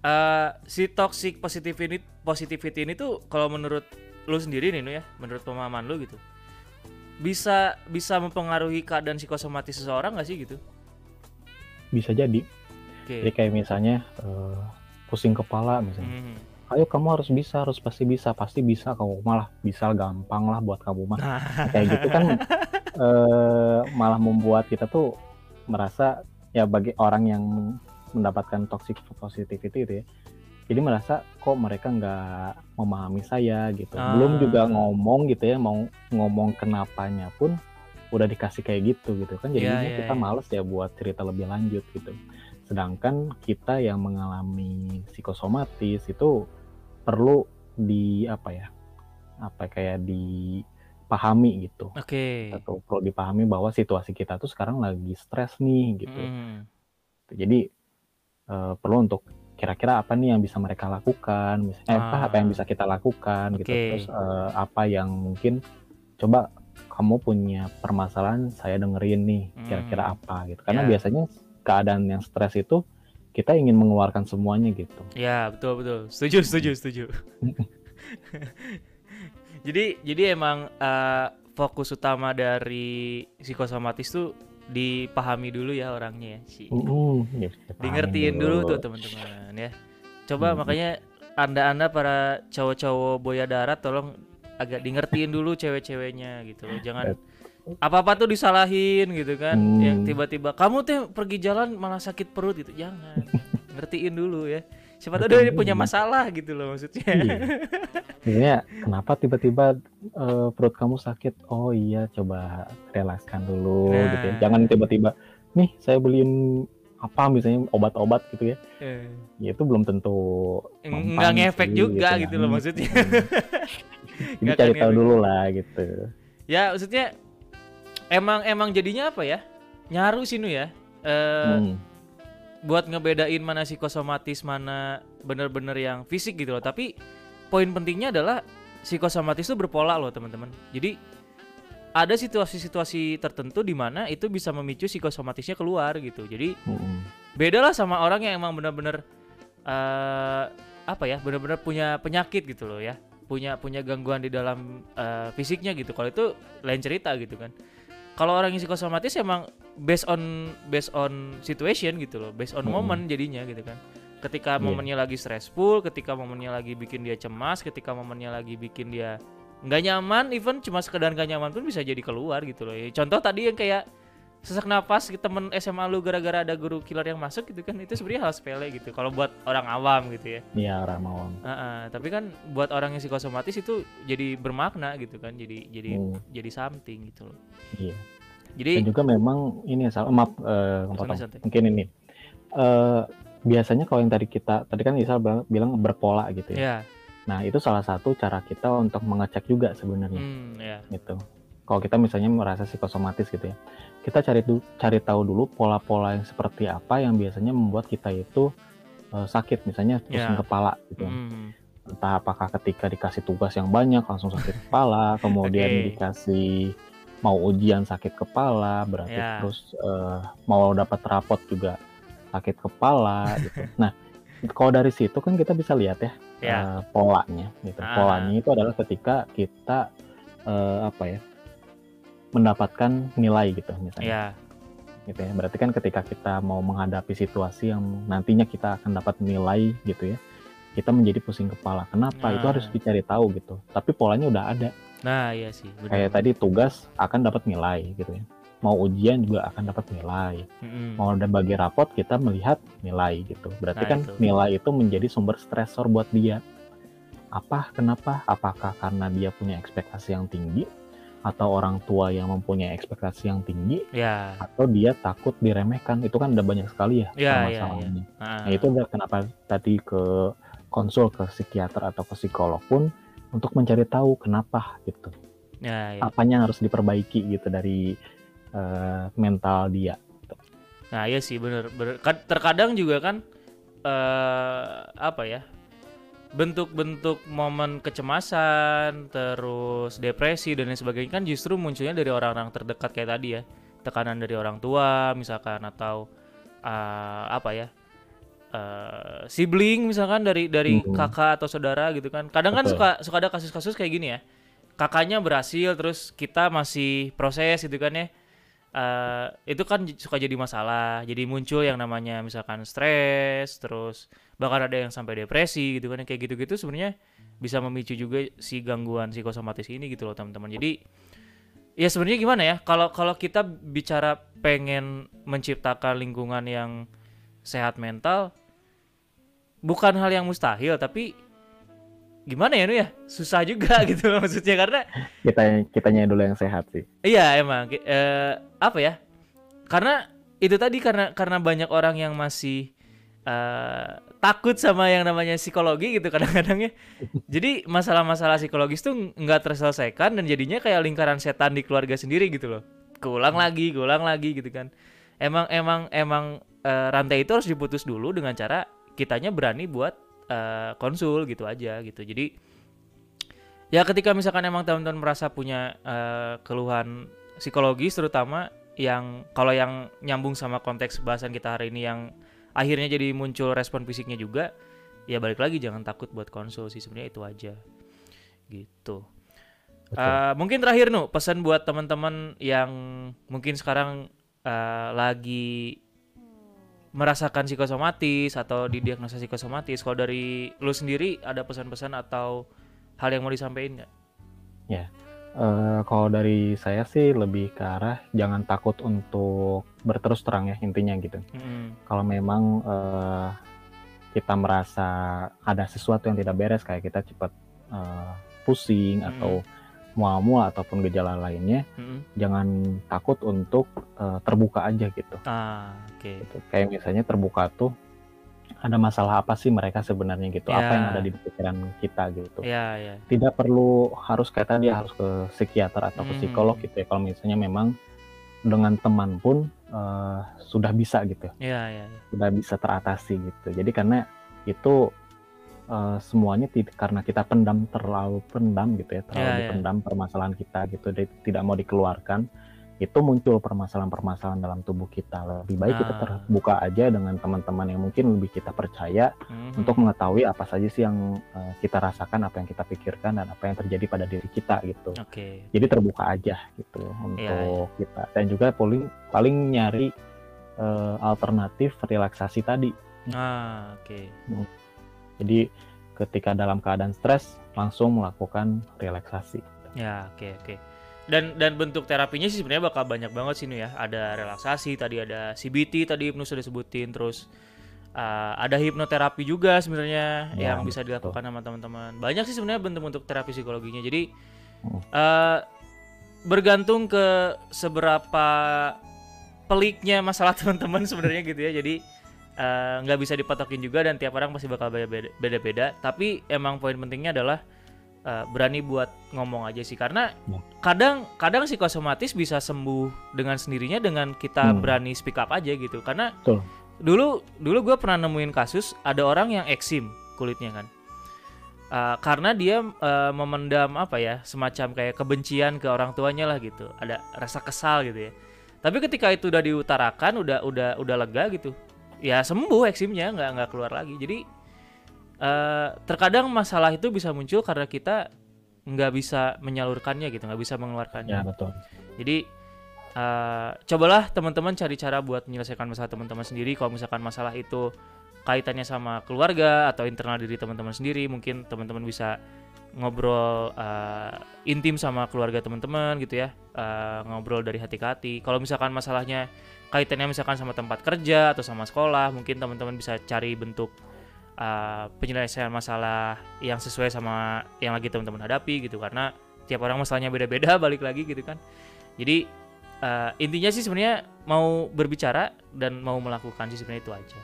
eh, si toxic positivity positivity ini tuh kalau menurut lu sendiri nih ya menurut pemahaman lu gitu bisa bisa mempengaruhi keadaan psikosomatis seseorang nggak sih gitu? Bisa jadi. Oke. Jadi kayak misalnya eh, pusing kepala misalnya. Mhm. Ayo kamu harus bisa harus pasti bisa pasti bisa kamu malah bisa gampang lah buat kamu mah. Nah. Kayak gitu kan *laughs* eh, malah membuat kita tuh merasa ya bagi orang yang mendapatkan toxic positivity itu ya jadi merasa kok mereka nggak memahami saya gitu. Ah. belum juga ngomong gitu ya mau ngomong kenapanya pun udah dikasih kayak gitu gitu kan. Jadinya iya, kita iya. males ya buat cerita lebih lanjut gitu. Sedangkan kita yang mengalami psikosomatis itu perlu di apa ya apa kayak dipahami gitu oke atau perlu dipahami bahwa situasi kita tuh sekarang lagi stres nih gitu Mhm. jadi eh, perlu untuk kira-kira apa nih yang bisa mereka lakukan misalnya eh, apa Ah. apa yang bisa kita lakukan gitu Oke. terus eh, apa yang mungkin coba kamu punya permasalahan saya dengerin nih kira-kira Hmm. apa gitu karena Ya. biasanya keadaan yang stres itu kita ingin mengeluarkan semuanya gitu Ya betul betul setuju setuju setuju. *laughs* jadi jadi emang eh, fokus utama dari psikosomatis tuh dipahami dulu ya orangnya ya si. Uh, ya, Di ngertiin dulu tuh teman-teman ya. Coba Hmm. makanya anda-anda para cowok-cowok boya darat tolong agak di ngertiin dulu cewek-ceweknya gitu loh. Jangan apa-apa tuh disalahin gitu kan. Hmm. Yang tiba-tiba kamu tuh pergi jalan malah sakit perut gitu. Jangan. *laughs* ngertiin dulu ya. Siapa tahu dia punya masalah gitu loh maksudnya. Iya. *laughs* Maksudnya kenapa tiba-tiba eh, perut kamu sakit? Oh iya, coba relakskan dulu Nah. gitu ya. Jangan tiba-tiba nih saya beliin apa misalnya obat-obat gitu ya. Eh, Ya itu belum tentu Nggak ngefek sih, juga kan. gitu loh maksudnya. *laughs* Jadi Nggak cari tahu dulu lah gitu. ya maksudnya emang emang jadinya apa ya? Nyaru sih Nu ya. Eh Hmm. buat ngebedain mana psikosomatis mana bener-bener yang fisik gitu loh tapi poin pentingnya adalah psikosomatis itu berpola loh teman-teman jadi ada situasi-situasi tertentu di mana itu bisa memicu psikosomatisnya keluar gitu jadi Hmm. beda lah sama orang yang emang bener-bener eh apa ya bener-bener punya penyakit gitu loh ya punya punya gangguan di dalam eh, fisiknya gitu kalau itu lain cerita gitu kan kalau orang yang psikosomatis emang based on based on situation gitu loh based on Mm-mm. moment jadinya gitu kan ketika Iya. momennya lagi stressful ketika momennya lagi bikin dia cemas ketika momennya lagi bikin dia nggak nyaman even cuma sekedar nggak nyaman pun bisa jadi keluar gitu loh Ya, contoh tadi yang kayak sesak napas ke temen SMA lu gara-gara ada guru killer yang masuk gitu kan itu sebenarnya hal sepele gitu kalau buat orang awam gitu ya Iya orang mau. Heeh, tapi kan buat orang yang psikosomatis itu jadi bermakna gitu kan jadi jadi Hmm, jadi something gitu loh iya. jadi Dan juga memang ini salah maaf eh, kepotong. Santai-santai. Mungkin ini. Eh biasanya kalau yang tadi kita tadi kan Isal bilang, berpola gitu ya. ya Nah, itu salah satu cara kita untuk mengecek juga sebenarnya hmm ya gitu. Kalau kita misalnya merasa psikosomatis gitu ya. Kita cari du- cari tahu dulu pola-pola yang seperti apa yang biasanya membuat kita itu eh, sakit misalnya pusing Ya. kepala gitu. Hmm. Entah apakah ketika dikasih tugas yang banyak langsung sakit kepala, *laughs* kemudian Oke. dikasih mau ujian sakit kepala, berarti Ya. terus eh, mau dapat rapot juga sakit kepala gitu. *laughs* Nah, kalau dari situ kan kita bisa lihat ya ya eh, polanya gitu. Ah. Polanya itu adalah ketika kita eh, apa ya mendapatkan nilai gitu misalnya ya gitu ya. Berarti kan ketika kita mau menghadapi situasi yang nantinya kita akan dapat nilai gitu ya, kita menjadi pusing kepala. Kenapa? Itu Nah. harus dicari tahu gitu. Tapi polanya udah ada. nah iya sih benar Kayak tadi tugas akan dapat nilai gitu ya. Mau ujian juga akan dapat nilai. Mm-mm. Mau ada bagi rapot kita melihat nilai gitu. Berarti Nah, kan itu. nilai itu menjadi sumber stresor buat dia. Apa? Kenapa? Apakah karena dia punya ekspektasi yang tinggi atau orang tua yang mempunyai ekspektasi yang tinggi ya atau dia takut diremehkan itu kan ada banyak sekali ya Ya, ya, permasalahannya. Ah. Nah itu kenapa tadi ke konsul ke psikiater atau ke psikolog pun untuk mencari tahu kenapa gitu, ya, ya. apanya yang harus diperbaiki gitu dari eh, mental dia. Nah iya sih bener, bener. Kad- Terkadang juga kan eh apa ya bentuk-bentuk momen kecemasan, terus depresi dan lain sebagainya kan justru munculnya dari orang-orang terdekat kayak tadi ya, tekanan dari orang tua misalkan atau eh, apa ya eh, sibling misalkan dari dari Mhm. kakak atau saudara gitu kan. Kadang kan Betul. suka suka ada kasus-kasus kayak gini ya, kakaknya berhasil terus kita masih proses gitu kan ya eh itu kan suka jadi masalah jadi muncul yang namanya misalkan stres terus bahkan ada yang sampai depresi gitu kan yang kayak gitu-gitu sebenarnya bisa memicu juga si gangguan psikosomatis ini gitu loh teman-teman jadi ya sebenarnya gimana ya kalau kalau kita bicara pengen menciptakan lingkungan yang sehat mental bukan hal yang mustahil tapi gimana ya nu ya susah juga *laughs* gitu loh maksudnya karena Kita kitanya dulu yang sehat sih. Iya emang eh, apa ya? Karena itu tadi karena karena banyak orang yang masih eh, takut sama yang namanya psikologi gitu kadang-kadang ya. Jadi masalah-masalah psikologis tuh nggak terselesaikan dan jadinya kayak lingkaran setan di keluarga sendiri gitu loh. Keulang lagi, keulang lagi gitu kan. Emang emang emang eh, rantai itu harus diputus dulu dengan cara kitanya berani buat eh, konsul gitu aja gitu. Jadi ya ketika misalkan emang teman-teman merasa punya eh, keluhan psikologis terutama yang kalau yang nyambung sama konteks bahasan kita hari ini yang akhirnya jadi muncul respon fisiknya juga ya balik lagi jangan takut buat konsul sih sebenarnya itu aja gitu Betul. Eh, mungkin terakhir nu pesan buat teman-teman yang mungkin sekarang eh, lagi merasakan psikosomatis atau didiagnosa psikosomatis kalau dari lu sendiri ada pesan-pesan atau hal yang mau disampaikan nggak? Eh, kalau dari saya sih lebih ke arah jangan takut untuk berterus terang ya intinya gitu. Mm-mm. Kalau memang eh, kita merasa ada sesuatu yang tidak beres kayak kita cepat eh, pusing Mm-mm. atau mual-mual ataupun gejala lainnya, Mm-mm. jangan takut untuk eh, terbuka aja gitu. Ah, oke. gitu. Kayak misalnya terbuka tuh ada masalah apa sih mereka sebenarnya gitu? Apa Ya. yang ada di pikiran kita gitu? Ya, ya. Tidak perlu harus kayak tadi harus ke psikiater atau ke Hmm. psikolog gitu ya. Kalau misalnya memang dengan teman pun eh, sudah bisa gitu, Ya, ya, ya. sudah bisa teratasi gitu. Jadi karena itu eh, semuanya karena kita pendam terlalu pendam gitu ya, terlalu Ya, ya. dipendam permasalahan kita gitu, tidak mau dikeluarkan, itu muncul permasalahan-permasalahan dalam tubuh kita. Lebih baik kita Ah. terbuka aja dengan teman-teman yang mungkin lebih kita percaya Mhm. untuk mengetahui apa saja sih yang eh, kita rasakan, apa yang kita pikirkan dan apa yang terjadi pada diri kita gitu. Oke. Jadi terbuka aja gitu untuk kita dan juga paling paling nyari eh, alternatif relaksasi tadi. Ah, oke. Jadi ketika dalam keadaan stres langsung melakukan relaksasi. Ya, oke oke. Dan dan bentuk terapinya sih sebenarnya bakal banyak banget sih Nu ya. Ada relaksasi, tadi ada CBT tadi Ibnu sudah sebutin, terus uh, ada hipnoterapi juga sebenarnya Ya, yang bisa betul. dilakukan sama teman-teman. Banyak sih sebenarnya bentuk-bentuk terapi psikologinya. Jadi uh, bergantung ke seberapa peliknya masalah *laughs* teman-teman sebenarnya gitu ya. Jadi uh, nggak bisa dipatokin juga dan tiap orang pasti bakal beda- beda-beda. Tapi emang poin pentingnya adalah uh, berani buat ngomong aja sih karena Ya. kadang kadang psikosomatis bisa sembuh dengan sendirinya dengan kita Hmm. berani speak up aja gitu karena Betul. dulu dulu gue pernah nemuin kasus ada orang yang eksim kulitnya kan Uh, karena dia uh, memendam apa ya semacam kayak kebencian ke orang tuanya lah gitu ada rasa kesal gitu ya tapi ketika itu udah diutarakan udah udah udah lega gitu ya sembuh eksimnya nggak nggak keluar lagi jadi uh, terkadang masalah itu bisa muncul karena kita nggak bisa menyalurkannya gitu nggak bisa mengeluarkannya Ya betul. jadi eh, cobalah teman-teman cari cara buat menyelesaikan masalah teman-teman sendiri. Kalau misalkan masalah itu kaitannya sama keluarga atau internal diri teman-teman sendiri, mungkin teman-teman bisa ngobrol eh, intim sama keluarga teman-teman gitu ya, Eh, ngobrol dari hati ke hati. Kalau misalkan masalahnya kaitannya misalkan sama tempat kerja atau sama sekolah, mungkin teman-teman bisa cari bentuk eh, penyelesaian masalah yang sesuai sama yang lagi teman-teman hadapi gitu karena tiap orang masalahnya beda-beda *laughs* balik lagi gitu kan. Jadi eh, intinya sih sebenarnya mau berbicara dan mau melakukan sih sebenarnya itu aja.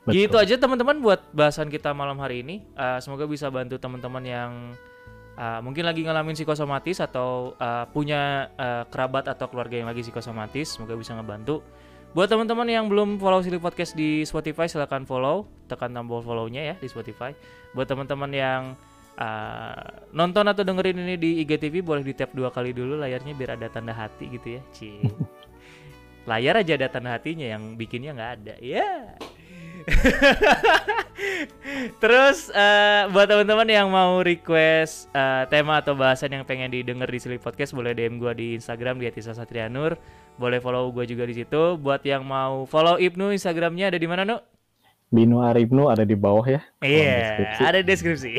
Betul. Gitu aja teman-teman buat bahasan kita malam hari ini. Eh, semoga bisa bantu teman-teman yang eh, mungkin lagi ngalamin psikosomatis atau eh, punya eh, kerabat atau keluarga yang lagi psikosomatis. Semoga bisa ngebantu. Buat teman-teman yang belum follow Silly Podcast di Spotify silahkan follow, tekan tombol follow-nya ya di Spotify. Buat teman-teman yang eh, nonton atau dengerin ini di IGTV boleh di tap dua kali dulu layarnya biar ada tanda hati gitu ya. Cie. *laughs* Layar aja ada tanda hatinya yang bikinnya nggak ada. Ya. *laughs* Terus eh, buat teman-teman yang mau request eh, tema atau bahasan yang pengen didengar di Silly Podcast boleh DM gua di Instagram di @isa_satrianur. Boleh follow gua juga di situ. Buat yang mau follow Ibnu Instagramnya ada di mana, Nu? Binu Aribnu ada di bawah ya. Iya, deskripsi. ada di deskripsi.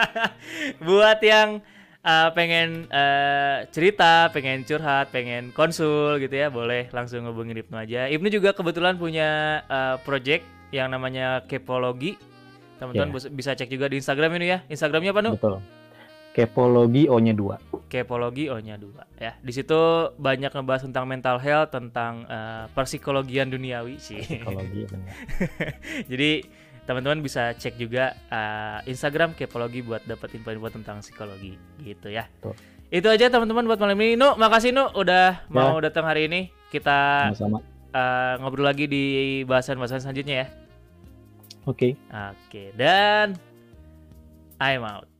*laughs* Buat yang uh, pengen uh, cerita, pengen curhat, pengen konsul gitu ya, boleh langsung hubungin Ibnu aja. Ibnu juga kebetulan punya uh, project yang namanya Kepologi. Teman-teman bus- bisa cek juga di Instagram ini ya. Instagramnya apa, Nu? Betul. Kepologi O-nya 2. Kepologi O-nya dua ya. Di situ banyak ngebahas tentang mental health, tentang uh, persikologian duniawi sih. Psikologi. *laughs* Jadi teman-teman bisa cek juga uh, Instagram Kepologi buat dapat info-info tentang psikologi gitu ya. Betul. Itu aja teman-teman buat malam ini. Nu, makasih Nu udah mau datang hari ini. Kita Sama-sama. uh, ngobrol lagi di bahasan-bahasan selanjutnya ya. Oke. Oke, dan I'm out.